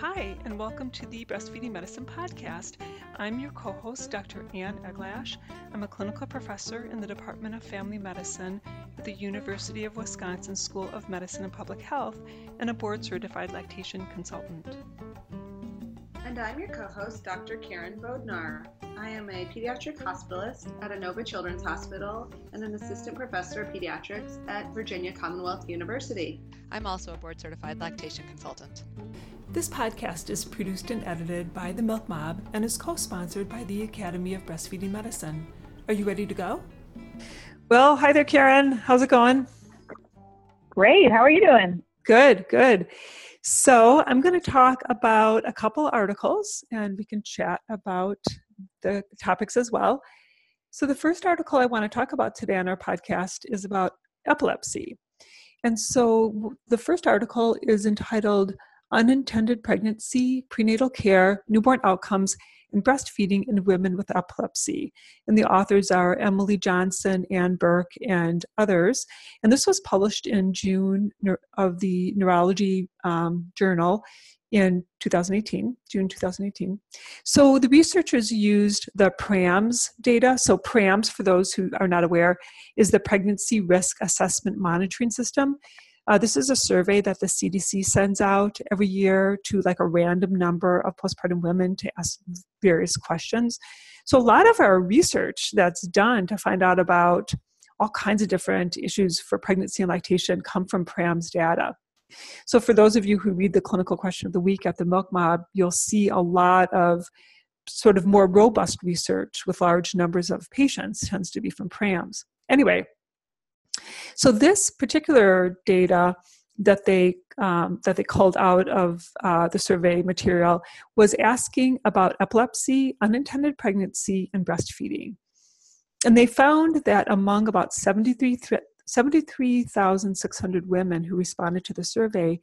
Hi, and welcome to the Breastfeeding Medicine Podcast. I'm your co host, Dr. Anne Eglash. I'm a clinical professor in the Department of Family Medicine at the University of Wisconsin School of Medicine and Public Health and a board certified lactation consultant. And I'm your co host, Dr. Karen Bodnar. I am a pediatric hospitalist at Inova Children's Hospital and an assistant professor of pediatrics at Virginia Commonwealth University. I'm also a board certified lactation consultant. This podcast is produced and edited by the Milk Mob and is co sponsored by the Academy of Breastfeeding Medicine. Are you ready to go? Well, hi there, Karen. How's it going? Great. How are you doing? Good, good. So, I'm going to talk about a couple articles and we can chat about the topics as well. So, the first article I want to talk about today on our podcast is about epilepsy. And so, the first article is entitled unintended pregnancy, prenatal care, newborn outcomes, and breastfeeding in women with epilepsy. And the authors are Emily Johnson, Ann Burke, and others. And this was published in June of the Neurology um, Journal in 2018, June 2018. So the researchers used the PRAMS data. So PRAMS, for those who are not aware, is the Pregnancy Risk Assessment Monitoring System. Uh, this is a survey that the CDC sends out every year to like a random number of postpartum women to ask various questions. So, a lot of our research that's done to find out about all kinds of different issues for pregnancy and lactation come from PRAMS data. So, for those of you who read the clinical question of the week at the Milk Mob, you'll see a lot of sort of more robust research with large numbers of patients tends to be from PRAMS. Anyway, so this particular data that they um, that they called out of uh, the survey material was asking about epilepsy, unintended pregnancy, and breastfeeding. And they found that among about 73,600 women who responded to the survey,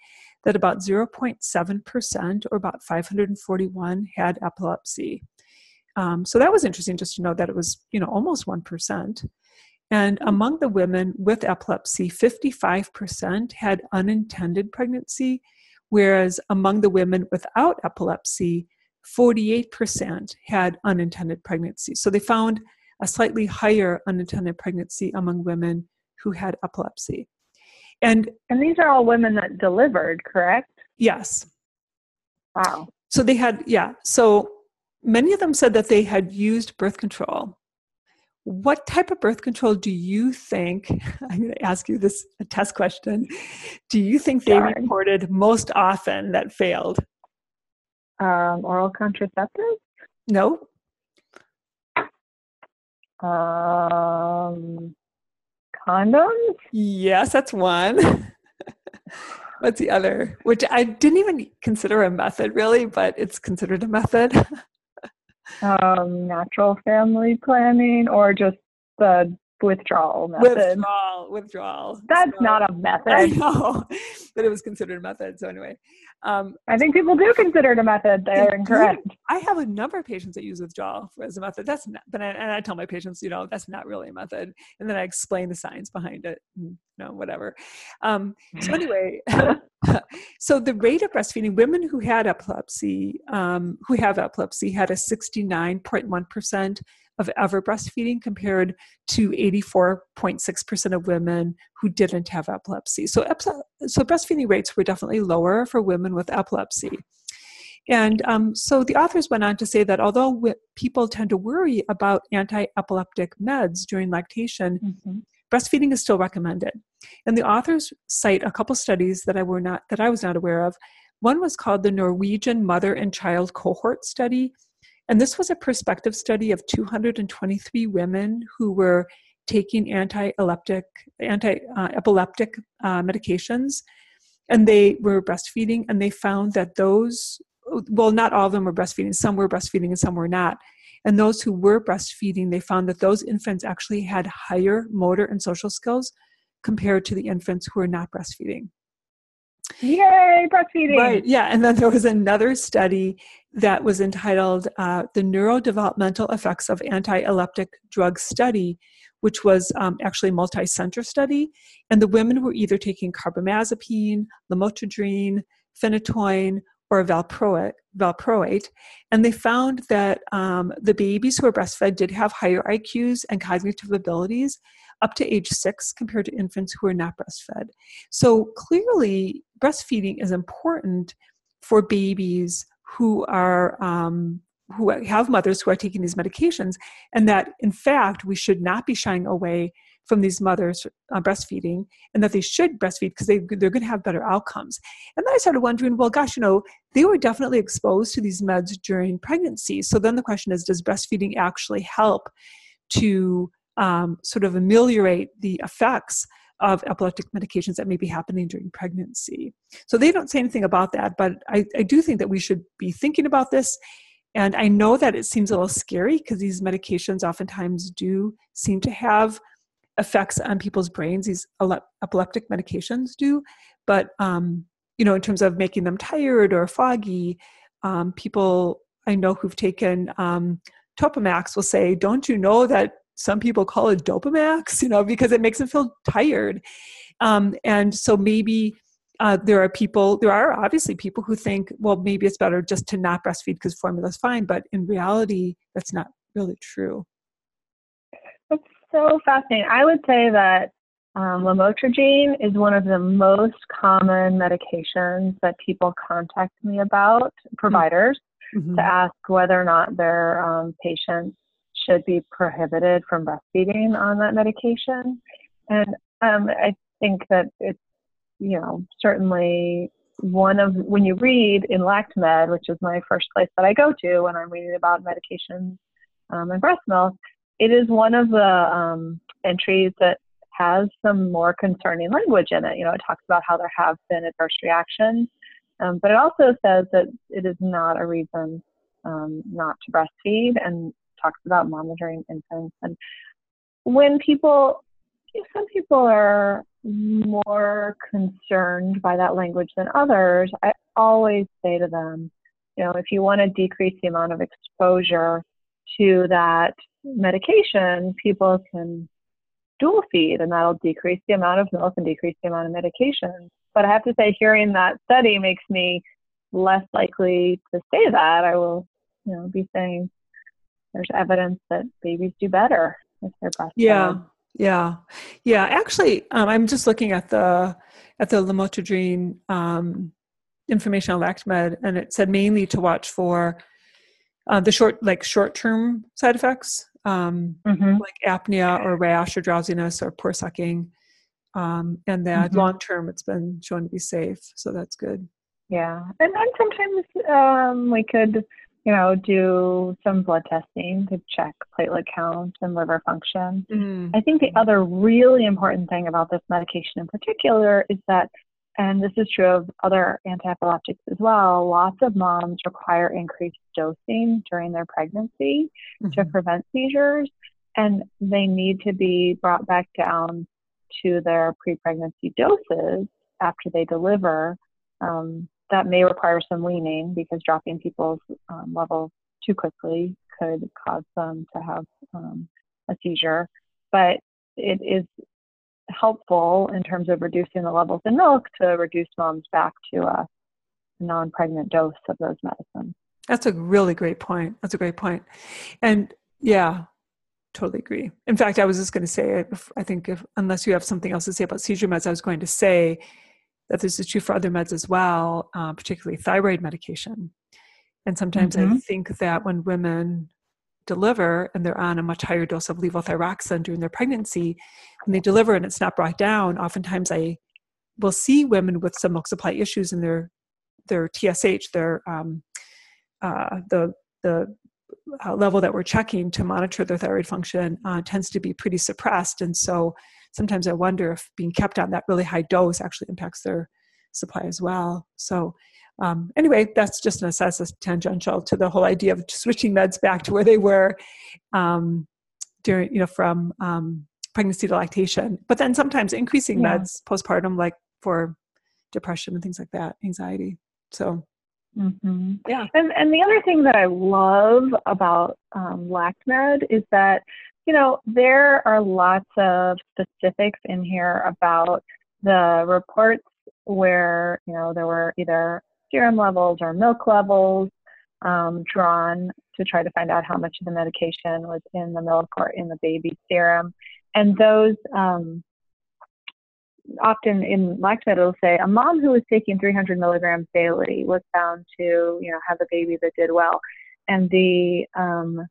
that about 0.7% or about 541 had epilepsy. Um, so that was interesting just to know that it was, you know, almost 1%. And hmm. among the women with epilepsy, 55% had unintended pregnancy, whereas among the women without epilepsy, 48% had unintended pregnancy. So they found a slightly higher unintended pregnancy among women who had epilepsy. And and these are all women that delivered, correct? Yes. Wow. So they had yeah, so many of them said that they had used birth control what type of birth control do you think i'm going to ask you this a test question do you think they Sorry. reported most often that failed? Um, oral contraceptives? No. Um, condoms? Yes that's one. What's the other? Which i didn't even consider a method really but it's considered a method um, natural family planning or just the withdrawal method. Withdrawal, withdrawal. That's so, not a method. I know, but it was considered a method. So anyway, um, I think people do consider it a method. They're incorrect. I have a number of patients that use withdrawal as a method. That's not, but I, and I tell my patients, you know, that's not really a method, and then I explain the science behind it. You know, whatever. Um, so anyway. so the rate of breastfeeding women who had epilepsy um, who have epilepsy had a 69.1% of ever breastfeeding compared to 84.6% of women who didn't have epilepsy. So, so breastfeeding rates were definitely lower for women with epilepsy. And um, so the authors went on to say that although w- people tend to worry about anti epileptic meds during lactation, mm-hmm. breastfeeding is still recommended. And the authors cite a couple studies that I were not that I was not aware of. One was called the Norwegian Mother and Child Cohort Study, and this was a prospective study of 223 women who were taking anti-epileptic, anti-epileptic uh, medications, and they were breastfeeding, and they found that those, well, not all of them were breastfeeding. Some were breastfeeding and some were not. And those who were breastfeeding, they found that those infants actually had higher motor and social skills compared to the infants who were not breastfeeding. Yay, breastfeeding. Right, yeah. And then there was another study that was entitled uh, The Neurodevelopmental Effects of Anti-Epileptic Drug Study, which was um, actually a multi-center study. And the women were either taking carbamazepine, lamotrigine, phenytoin, or valproate, valproate and they found that um, the babies who were breastfed did have higher IQs and cognitive abilities up to age six compared to infants who are not breastfed. So clearly, breastfeeding is important for babies who are um, who have mothers who are taking these medications, and that in fact we should not be shying away from these mothers uh, breastfeeding, and that they should breastfeed because they they're going to have better outcomes. And then I started wondering, well, gosh, you know, they were definitely exposed to these meds during pregnancy. So then the question is, does breastfeeding actually help to um, sort of ameliorate the effects of epileptic medications that may be happening during pregnancy. So they don't say anything about that, but I, I do think that we should be thinking about this. And I know that it seems a little scary because these medications oftentimes do seem to have effects on people's brains. These epileptic medications do, but um, you know, in terms of making them tired or foggy, um, people I know who've taken um, Topamax will say, "Don't you know that some people call it dopamax you know because it makes them feel tired. Um, and so maybe uh, there are people there are obviously people who think well maybe it's better just to not breastfeed because formula is fine but in reality that's not really true. That's so fascinating. I would say that um, lamotrigine is one of the most common medications that people contact me about providers mm-hmm. to ask whether or not their um, patients should be prohibited from breastfeeding on that medication. And um, I think that it's, you know, certainly one of, when you read in LactMed, which is my first place that I go to when I'm reading about medications um, and breast milk, it is one of the um, entries that has some more concerning language in it. You know, it talks about how there have been adverse reactions, um, but it also says that it is not a reason um, not to breastfeed, and talks about monitoring infants. And when people, some people are more concerned by that language than others, I always say to them, you know, if you want to decrease the amount of exposure to that medication, people can dual feed and that'll decrease the amount of milk and decrease the amount of medication. But I have to say, hearing that study makes me less likely to say that. I will, you know, be saying, there's evidence that babies do better if they're breastfed. Yeah, yeah, yeah. Actually, um, I'm just looking at the at the lamotrigine um, information on LactMed, and it said mainly to watch for uh, the short, like short-term side effects, um, mm-hmm. like apnea or rash or drowsiness or poor sucking, um, and that mm-hmm. long-term it's been shown to be safe. So that's good. Yeah, and then sometimes um, we could you know, do some blood testing to check platelet counts and liver function. Mm-hmm. I think the other really important thing about this medication in particular is that, and this is true of other anti-epileptics as well, lots of moms require increased dosing during their pregnancy mm-hmm. to prevent seizures, and they need to be brought back down to their pre-pregnancy doses after they deliver. Um, that may require some weaning because dropping people's um, levels too quickly could cause them to have um, a seizure. But it is helpful in terms of reducing the levels in milk to reduce moms back to a non pregnant dose of those medicines. That's a really great point. That's a great point. And yeah, totally agree. In fact, I was just going to say, I think if, unless you have something else to say about seizure meds, I was going to say that this is true for other meds as well, uh, particularly thyroid medication. And sometimes mm-hmm. I think that when women deliver and they're on a much higher dose of levothyroxine during their pregnancy, when they deliver and it's not brought down, oftentimes I will see women with some milk supply issues in their their TSH, their um, uh, the the uh, level that we're checking to monitor their thyroid function uh, tends to be pretty suppressed, and so sometimes I wonder if being kept on that really high dose actually impacts their supply as well. So, um, anyway, that's just an assessment tangential to the whole idea of switching meds back to where they were um, during, you know, from um, pregnancy to lactation. But then sometimes increasing yeah. meds postpartum, like for depression and things like that, anxiety. So, mm-hmm. yeah. And and the other thing that I love about um, LactMed is that you know, there are lots of specifics in here about the reports where, you know, there were either serum levels or milk levels um, drawn to try to find out how much of the medication was in the milk or in the baby's serum. And those um, often in LactMed it'll say a mom who was taking 300 milligrams daily was found to you know have a baby that did well, and the um,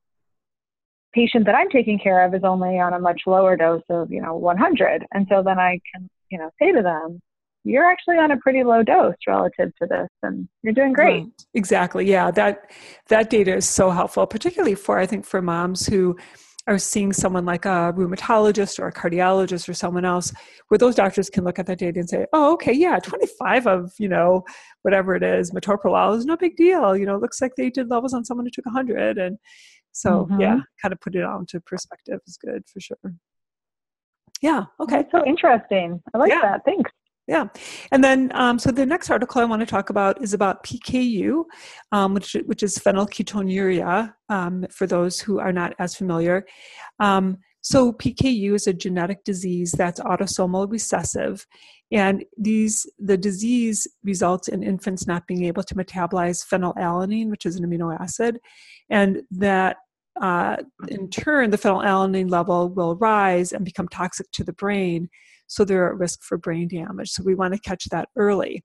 patient that I'm taking care of is only on a much lower dose of you know 100, and so then I can you know say to them, you're actually on a pretty low dose relative to this and you're doing great. Right. exactly. Yeah that that data is so helpful particularly for i think for moms who are seeing someone like a rheumatologist or a cardiologist or someone else where those doctors can look at that data and say oh okay yeah 25 of you know whatever it is metoprolol is no big deal. You know looks like they did levels on someone who took 100 and so mm-hmm. yeah kind of put it all into perspective is good for sure yeah okay That's so interesting i like yeah. that thanks yeah. And then, um, so the next article I want to talk about is about PKU, um, which, which is phenylketonuria, um, for those who are not as familiar. Um, so, PKU is a genetic disease that's autosomal recessive. And these, the disease results in infants not being able to metabolize phenylalanine, which is an amino acid. And that uh, in turn, the phenylalanine level will rise and become toxic to the brain so they're at risk for brain damage. So we want to catch that early.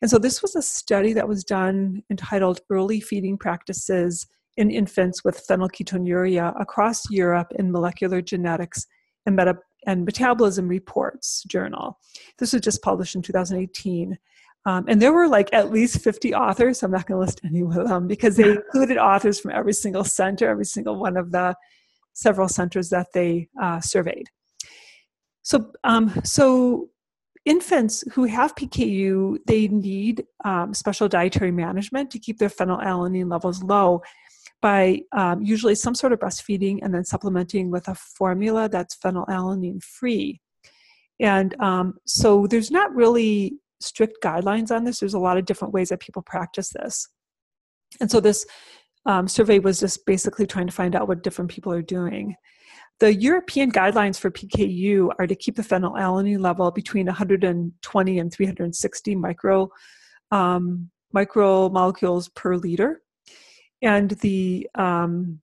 And so this was a study that was done entitled Early Feeding Practices in Infants with Phenylketonuria across Europe in Molecular Genetics and, Meta- and Metabolism Reports Journal. This was just published in 2018. Um, and there were like at least 50 authors. So I'm not going to list any of them because they included authors from every single center, every single one of the several centers that they uh, surveyed. So, um, so infants who have PKU, they need um, special dietary management to keep their phenylalanine levels low by um, usually some sort of breastfeeding and then supplementing with a formula that's phenylalanine free. And um, so there's not really strict guidelines on this. There's a lot of different ways that people practice this. And so this um, survey was just basically trying to find out what different people are doing. The European guidelines for PKU are to keep the phenylalanine level between 120 and 360 micro um, micromolecules per liter. And the um,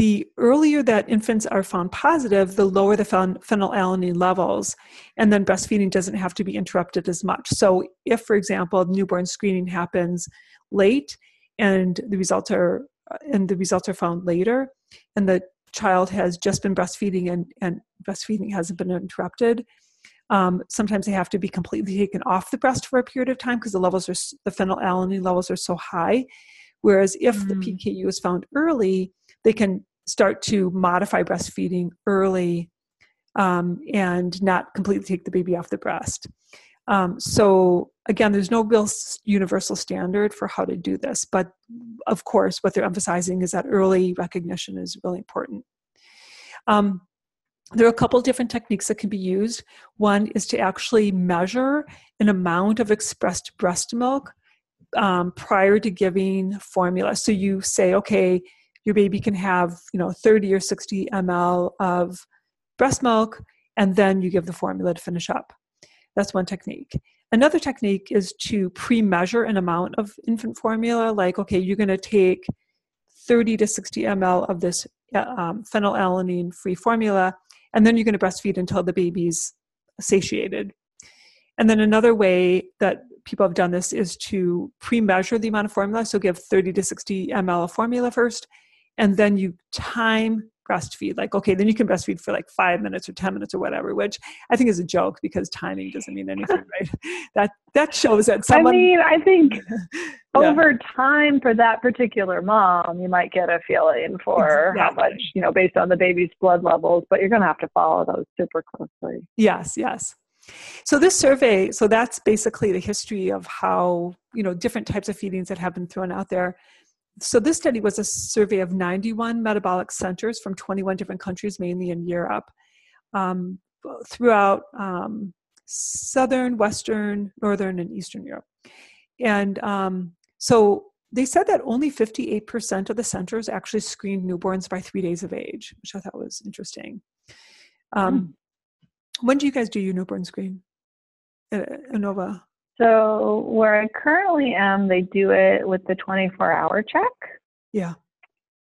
the earlier that infants are found positive, the lower the phenylalanine levels, and then breastfeeding doesn't have to be interrupted as much. So, if, for example, newborn screening happens late and the results are and the results are found later, and the child has just been breastfeeding and, and breastfeeding hasn't been interrupted. Um, sometimes they have to be completely taken off the breast for a period of time because the levels are the phenylalanine levels are so high. Whereas if mm. the PKU is found early, they can start to modify breastfeeding early um, and not completely take the baby off the breast. Um, so again, there's no real universal standard for how to do this, but of course, what they're emphasizing is that early recognition is really important. Um, there are a couple different techniques that can be used. One is to actually measure an amount of expressed breast milk um, prior to giving formula. So you say, okay, your baby can have you know 30 or 60 ml of breast milk, and then you give the formula to finish up. That's one technique. Another technique is to pre measure an amount of infant formula, like, okay, you're going to take 30 to 60 ml of this uh, um, phenylalanine free formula, and then you're going to breastfeed until the baby's satiated. And then another way that people have done this is to pre measure the amount of formula. So give 30 to 60 ml of formula first, and then you time breastfeed like okay then you can breastfeed for like five minutes or ten minutes or whatever which i think is a joke because timing doesn't mean anything right that that shows that someone i mean i think yeah. over time for that particular mom you might get a feeling for exactly. how much you know based on the baby's blood levels but you're going to have to follow those super closely yes yes so this survey so that's basically the history of how you know different types of feedings that have been thrown out there so this study was a survey of 91 metabolic centers from 21 different countries, mainly in Europe, um, throughout um, southern, western, northern, and eastern Europe. And um, so they said that only 58% of the centers actually screened newborns by three days of age, which I thought was interesting. Um, mm. When do you guys do your newborn screen? Uh, Inova? So where I currently am, they do it with the 24 hour check. Yeah.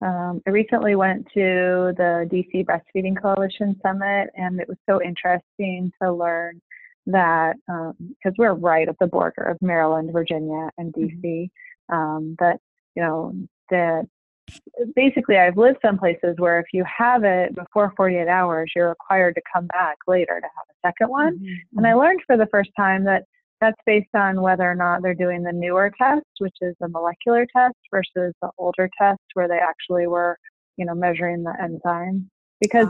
Um, I recently went to the DC Breastfeeding Coalition Summit, and it was so interesting to learn that because um, we're right at the border of Maryland, Virginia, and DC, mm-hmm. um, that you know that basically I've lived some places where if you have it before 48 hours, you're required to come back later to have a second one. Mm-hmm. And I mm-hmm. learned for the first time that that's based on whether or not they're doing the newer test, which is a molecular test, versus the older test where they actually were, you know, measuring the enzyme. Because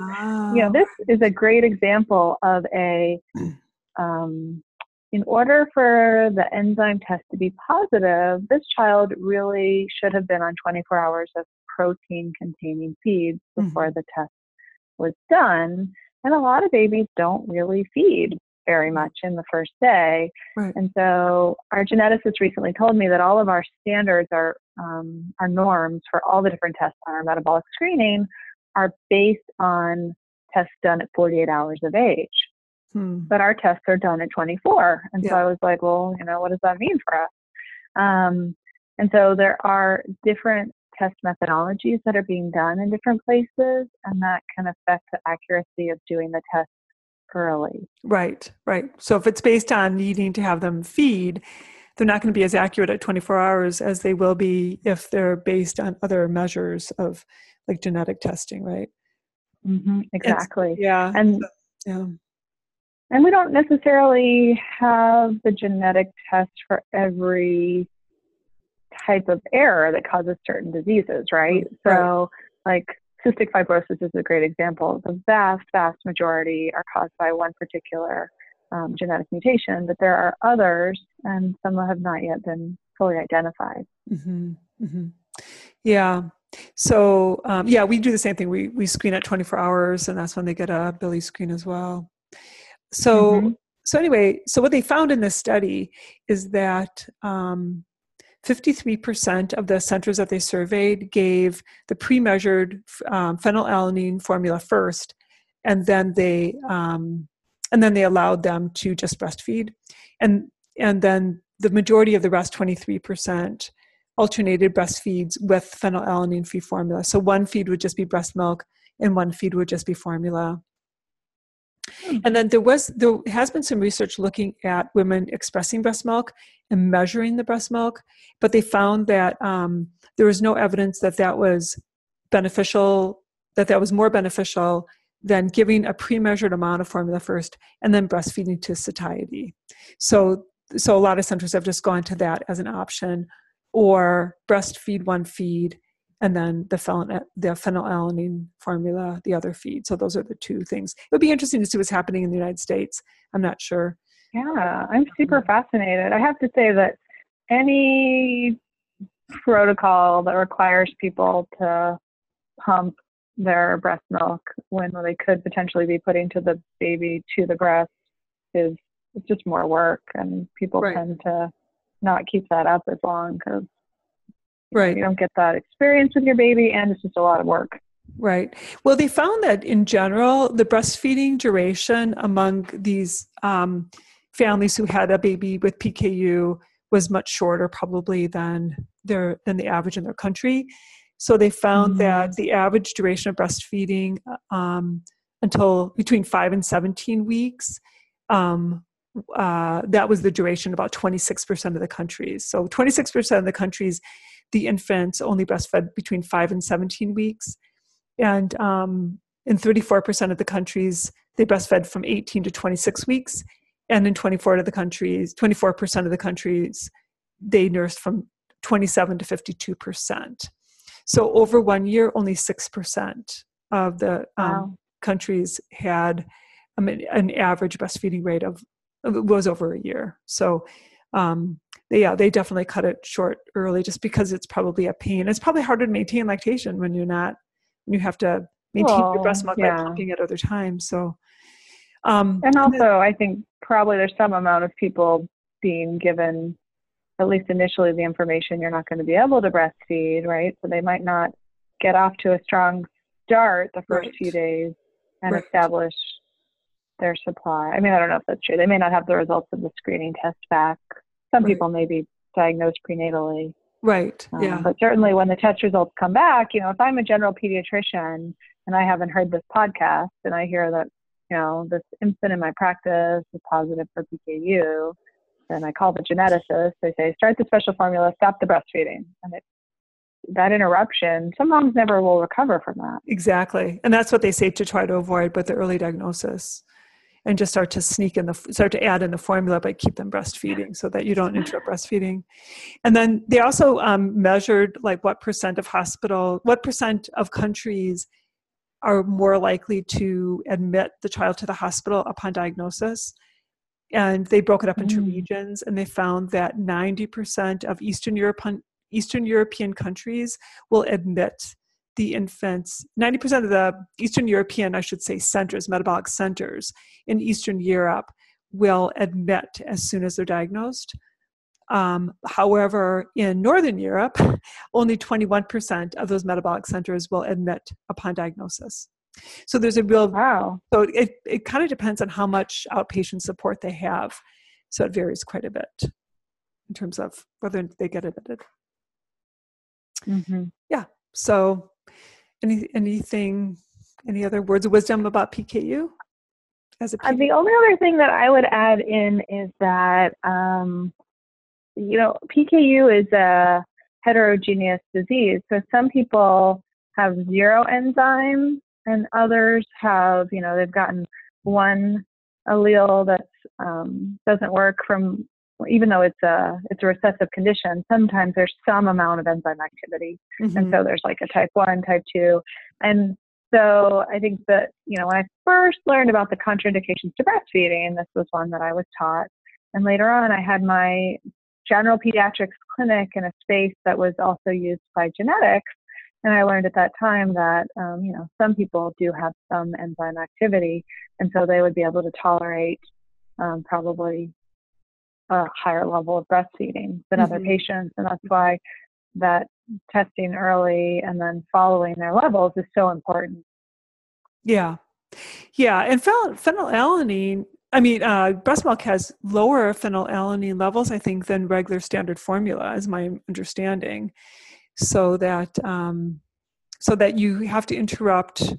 you know, this is a great example of a um, in order for the enzyme test to be positive, this child really should have been on 24 hours of protein containing feeds before mm-hmm. the test was done. And a lot of babies don't really feed very much in the first day. Right. And so our geneticist recently told me that all of our standards, are um, our norms for all the different tests on our metabolic screening are based on tests done at 48 hours of age. Hmm. But our tests are done at 24. And yeah. so I was like, well, you know, what does that mean for us? Um, and so there are different test methodologies that are being done in different places, and that can affect the accuracy of doing the test early. Right, right. So if it's based on needing to have them feed, they're not going to be as accurate at 24 hours as they will be if they're based on other measures of like genetic testing, right? Mm-hmm, exactly. It's, yeah. And yeah. And we don't necessarily have the genetic test for every type of error that causes certain diseases, right? right. So, like cystic fibrosis is a great example. The vast, vast majority are caused by one particular um, genetic mutation, but there are others, and some have not yet been fully identified. Mm-hmm. Mm-hmm. Yeah. So um, yeah, we do the same thing. We we screen at 24 hours, and that's when they get a bili screen as well. So mm-hmm. so anyway, so what they found in this study is that um, 53% of the centers that they surveyed gave the pre-measured um, phenylalanine formula first, and then they um, and then they allowed them to just breastfeed, and and then the majority of the rest, 23%, alternated breastfeeds with phenylalanine-free formula. So one feed would just be breast milk, and one feed would just be formula. Hmm. And then there was there has been some research looking at women expressing breast milk and measuring the breast milk, but they found that um, there was no evidence that that was beneficial, that that was more beneficial than giving a pre-measured amount of formula first and then breastfeeding to satiety. So so a lot of centers have just gone to that as an option, or breastfeed one feed and then the, the phenylalanine formula, the other feed. So those are the two things. It would be interesting to see what's happening in the United States. I'm not sure. Yeah, I'm super fascinated. I have to say that any protocol that requires people to pump their breast milk when they could potentially be putting to the baby to the breast is it's just more work and people right. tend to not keep that up as long because Right. You don't get that experience with your baby, and it's just a lot of work. Right. Well, they found that in general, the breastfeeding duration among these um, families who had a baby with PKU was much shorter, probably than their than the average in their country. So they found mm-hmm. that the average duration of breastfeeding um, until between five and seventeen weeks. Um, uh, that was the duration about 26% of the countries. So 26% of the countries the infant only breastfed between 5 and 17 weeks. And um, in 34% of the countries, they breastfed from 18 to 26 weeks. And in 24 of the countries, 24% of the countries, they nursed from 27 to 52%. So over one year, only 6% of the um, wow. countries had um, an average breastfeeding rate of was over a year. So um, they, yeah, they definitely cut it short early just because it's probably a pain. It's probably harder to maintain lactation when you're not, when you have to maintain your breast milk yeah. by pumping at other times. So, um, and also, then, I think probably there's some amount of people being given, at least initially, the information you're not going to be able to breastfeed, right? So they might not get off to a strong start the first right. few days and right. establish their supply. I mean, I don't know if that's true. They may not have the results of the screening test back Some Right. people may be diagnosed prenatally. Right. Um, yeah. But certainly when the test results come back, you know, if I'm a general pediatrician and I haven't heard this podcast and I hear that, you know, this infant in my practice is positive for PKU, then I call the geneticist. They say, start the special formula, stop the breastfeeding. And it, that interruption, some moms never will recover from that. Exactly. And that's what they say to try to avoid with the early diagnosis and just start to sneak in the start to add in the formula but keep them breastfeeding so that you don't interrupt breastfeeding and then they also um, measured like what percent of hospital what percent of countries are more likely to admit the child to the hospital upon diagnosis and they broke it up into Mm. regions and they found that 90% of eastern european eastern european countries will admit the infants 90% of the eastern european i should say centers metabolic centers in eastern europe will admit as soon as they're diagnosed um, however in northern europe only 21% of those metabolic centers will admit upon diagnosis so there's a real Wow. so it, it kind of depends on how much outpatient support they have so it varies quite a bit in terms of whether they get admitted hmm Yeah. so any anything any other words of wisdom about pku as a Uh, the only other thing that I would add in is that, um, you know, PKU is a heterogeneous disease. So some people have zero enzyme, and others have, you know, they've gotten one allele that um, doesn't work from, even though it's a it's a recessive condition. Sometimes there's some amount of enzyme activity. And Mhm. so there's like a type one, type two. And so I think that, you know, when I first learned about the contraindications to breastfeeding, this was one that I was taught. And later on, I had my general pediatrics clinic in a space that was also used by genetics. And I learned at that time that, um, you know, some people do have some enzyme activity. And so they would be able to tolerate um, probably a higher level of breastfeeding than other Mhm. patients. And that's why that testing early and then following their levels is so important. Yeah, yeah, and phen- phenylalanine. I mean, uh, breast milk has lower phenylalanine levels, I think, than regular standard formula, is my understanding. So that um, so that you have to interrupt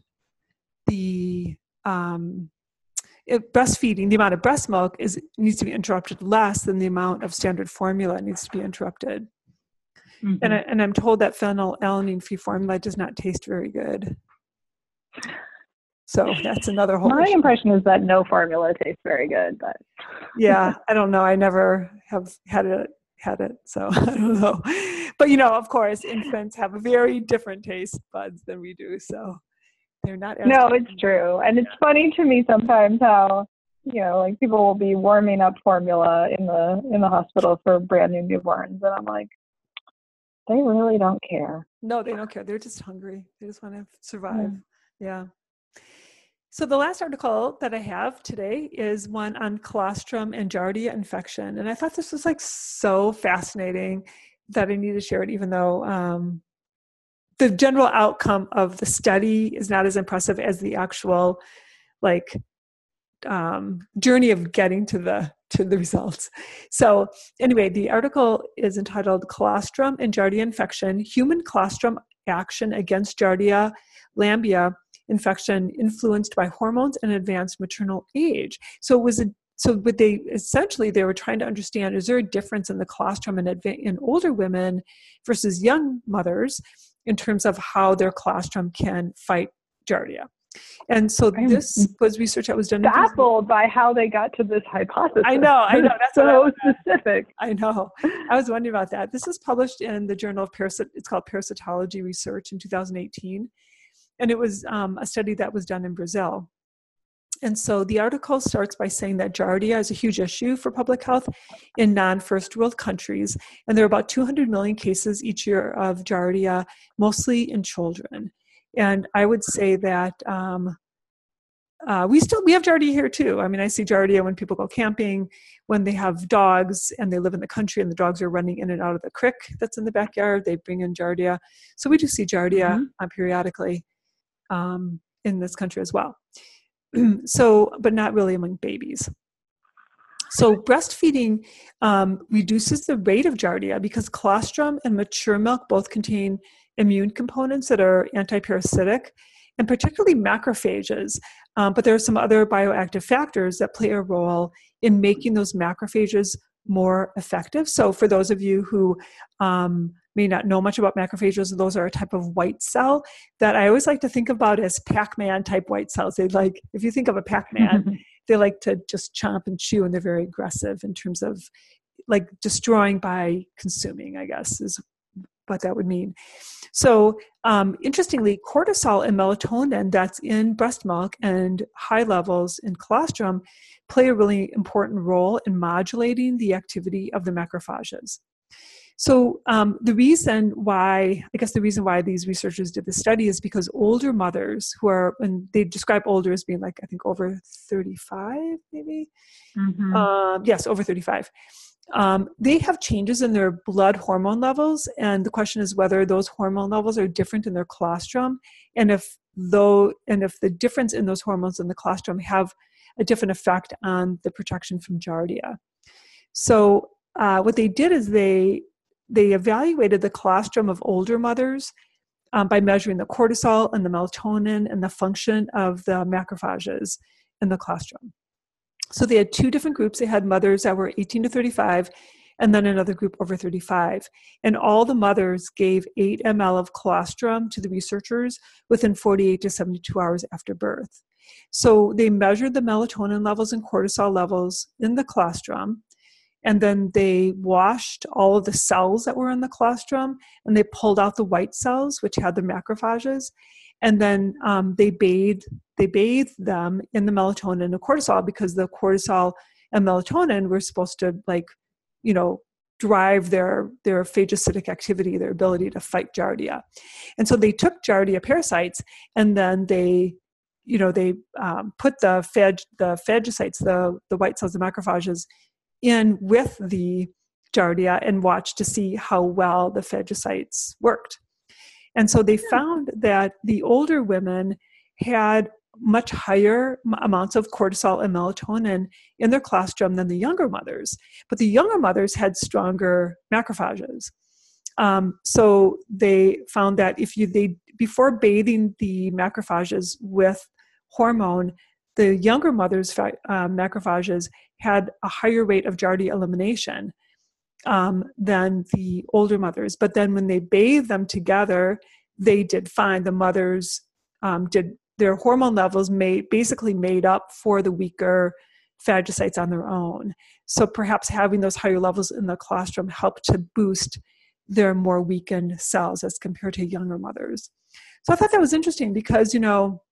the um, breastfeeding. The amount of breast milk is needs to be interrupted less than the amount of standard formula needs to be interrupted. And, mm-hmm. I, and I'm told that phenylalanine free formula does not taste very good. So that's another whole. My issue. impression is that no formula tastes very good, but yeah i don't know i never have had it had it so i don't know but you know of course infants have very different taste buds than we do so they're not no, it's true. And it's funny to me sometimes how you know, like people will be warming up formula in the in the hospital for brand new newborns, and I'm like, they really don't care. no they don't care. They're just hungry. They just want to survive. Yeah. So the last article that i have today is one on colostrum and giardia infection and i thought this was like so fascinating that i need to share it even though um, the general outcome of the study is not as impressive as the actual like um, journey of getting to the to the results. So anyway, the article is entitled "Colostrum and Giardia Infection: Human Colostrum Action Against Giardia Lamblia Infection Influenced by Hormones and Advanced Maternal Age." So it was a so what they essentially they were trying to understand is there a difference in the colostrum in, in older women versus young mothers in terms of how their colostrum can fight giardia and so I'm this was research that was done. Baffled by how they got to this hypothesis. I know, I know, that's what I so was specific. I know. I was wondering about that. This was published in the Journal of Parasit. It's called Parasitology Research in 2018, and it was um, a study that was done in Brazil. And so the article starts by saying that Giardia is a huge issue for public health in non-first world countries, and there are about 200 million cases each year of Giardia, mostly in children. And I would say that um, uh, we still we have Giardia here too. I mean, I see Giardia when people go camping, when they have dogs and they live in the country and the dogs are running in and out of the creek that's in the backyard. They bring in Giardia, so we do see Giardia Mhm. uh, periodically um, in this country as well. so, but not really among babies. So, breastfeeding um, reduces the rate of giardia because colostrum and mature milk both contain immune components that are antiparasitic and particularly macrophages. Um, but there are some other bioactive factors that play a role in making those macrophages more effective. So, for those of you who um, may not know much about macrophages, those are a type of white cell that I always like to think about as Pac Man type white cells. They like, if you think of a Pac Man, they like to just chomp and chew and they're very aggressive in terms of like destroying by consuming, I guess, is what that would mean. So, um, interestingly, cortisol and melatonin that's in breast milk and high levels in colostrum play a really important role in modulating the activity of the macrophages. So, um, the reason why, I guess the reason why these researchers did the study is because older mothers who are, and they describe older as being like, I think over 35, maybe? Mm-hmm. Um, yes, over 35 um, they have changes in their blood hormone levels and the question is whether those hormone levels are different in their colostrum and if though and if the difference in those hormones in the colostrum have a different effect on the protection from giardia so uh, what they did is they they evaluated the colostrum of older mothers um, by measuring the cortisol and the melatonin and the function of the macrophages in the colostrum so they had two different groups. They had mothers that were 18 to 35 and then another group over 35. And all the mothers gave 8 ml of colostrum to the researchers within 48 to 72 hours after birth. So they measured the melatonin levels and cortisol levels in the colostrum. And then they washed all of the cells that were in the colostrum and they pulled out the white cells, which had the macrophages and then um, they bathed they bathe them in the melatonin and the cortisol because the cortisol and melatonin were supposed to like you know drive their their phagocytic activity their ability to fight giardia. And so they took giardia parasites and then they you know they um, put the phag the phagocytes the the white cells the macrophages in with the giardia and watched to see how well the phagocytes worked and so they found that the older women had much higher amounts of cortisol and melatonin in their colostrum than the younger mothers. But the younger mothers had stronger macrophages. Um, so they found that if you they before bathing the macrophages with hormone, the younger mothers' uh, macrophages had a higher rate of giardia elimination um, than the older mothers. But then when they bathed them together, they did fine. The mothers um, did their hormone levels made basically made up for the weaker phagocytes on their own. So perhaps having those higher levels in the colostrum helped to boost their more weakened cells as compared to younger mothers. So I thought that was interesting because you know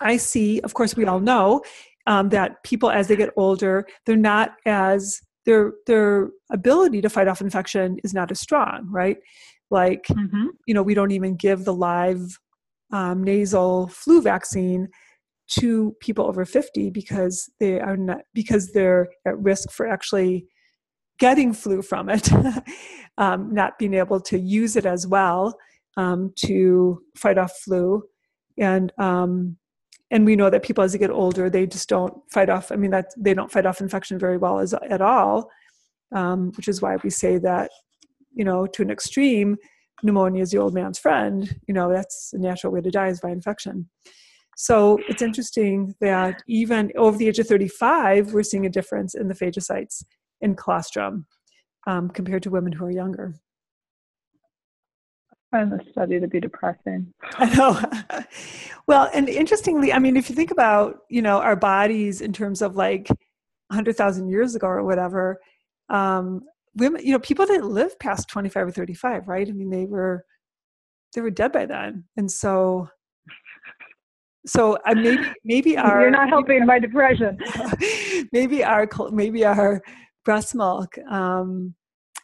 I see, of course, we all know um, that people as they get older, they're not as their their ability to fight off infection is not as strong, right? Like, mm-hmm. you know, we don't even give the live um, nasal flu vaccine to people over 50 because they are not because they're at risk for actually getting flu from it, um, not being able to use it as well um, to fight off flu, and um, and we know that people as they get older they just don't fight off i mean that they don't fight off infection very well as, at all um, which is why we say that you know to an extreme pneumonia is the old man's friend you know that's a natural way to die is by infection. So it's interesting that even over the age of 35 we're seeing a difference in the phagocytes in colostrum um, compared to women who are younger find the study to be depressing. I know. well, and interestingly, I mean, if you think about, you know, our bodies in terms of like 100,000 years ago or whatever, um, women, you know, people didn't live past 25 or 35, right? I mean, they were, they were dead by then. And so, so uh, maybe, maybe our, you're not helping my depression. maybe our, maybe our breast milk, um,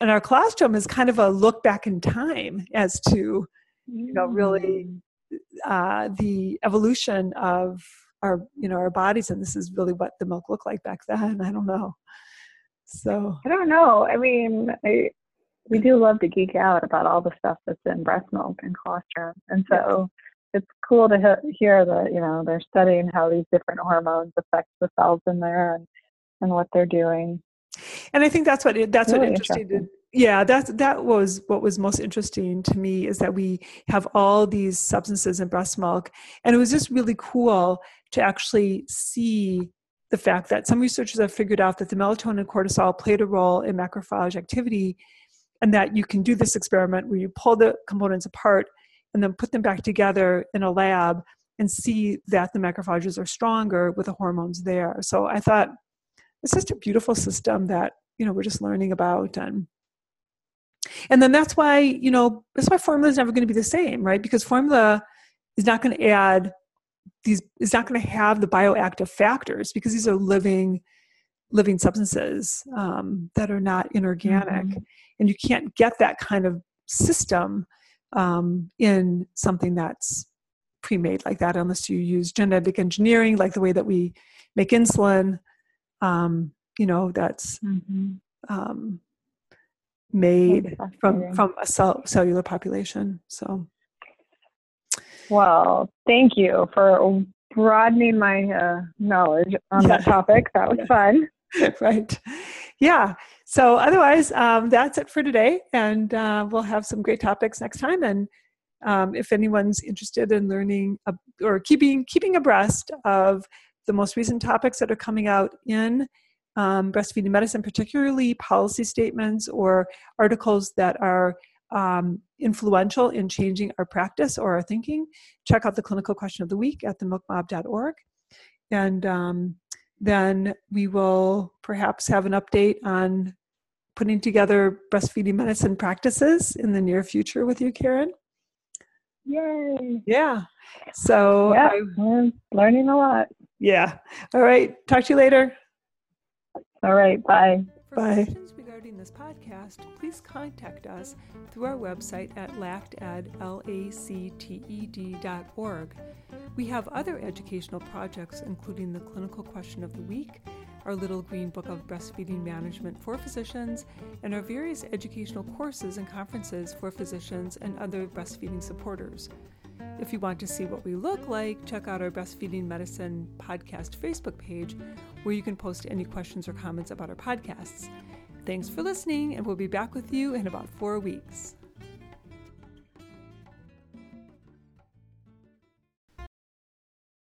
and our colostrum is kind of a look back in time as to you know really mm. uh, the evolution of our you know our bodies and this is really what the milk looked like back then. I don't know. So i don't know. I mean I, we do love to geek out about all the stuff that's in breast milk and colostrum. And so it's cool to hear that you know they're studying how these different hormones affect the cells in there and and what they're doing. And I think that's what it, that's Really what interesting. interesting. Yeah, that's that was what was most interesting to me is that we have all these substances in breast milk, and it was just really cool to actually see the fact that some researchers have figured out that the melatonin and cortisol played a role in macrophage activity, and that you can do this experiment where you pull the components apart and then put them back together in a lab and see that the macrophages are stronger with the hormones there. So I thought it's just a beautiful system that you know we're just learning about and and then that's why you know that's why formula is never going to be the same right? Because formula is not going to add these is not going to have the bioactive factors because these are living living substances um, that are not inorganic. Mhm. and you can't get that kind of system um, in something that's pre-made like that unless you use genetic engineering like the way that we make insulin um, you know that's Mm-hmm. um, made from from a cell, cellular population. So Well, thank you for broadening my uh, knowledge on that topic. That was Yeah. fun. right, yeah. So otherwise, um, that's it for today, and uh, we'll have some great topics next time. And um, if anyone's interested in learning uh, or keeping keeping abreast of the most recent topics that are coming out in um, breastfeeding medicine, particularly policy statements or articles that are um, influential in changing our practice or our thinking, check out the clinical question of the week at themilkmob.org. And um, then we will perhaps have an update on putting together breastfeeding medicine practices in the near future with you, Karen. Yay. Yeah. So, yeah, I, we're learning a lot. Yeah. All right. Talk to you later. All right, bye. For questions regarding this podcast, please contact us through our website at lacted, L-A-C-T-E-D dot org. We have other educational projects, including the Clinical Question of the Week, our Little Green Book of Breastfeeding Management for Physicians, and our various educational courses and conferences for physicians and other breastfeeding supporters. If you want to see what we look like, check out our Breastfeeding Medicine Podcast Facebook page, where you can post any questions or comments about our podcasts. Thanks for listening, and we'll be back with you in about four weeks.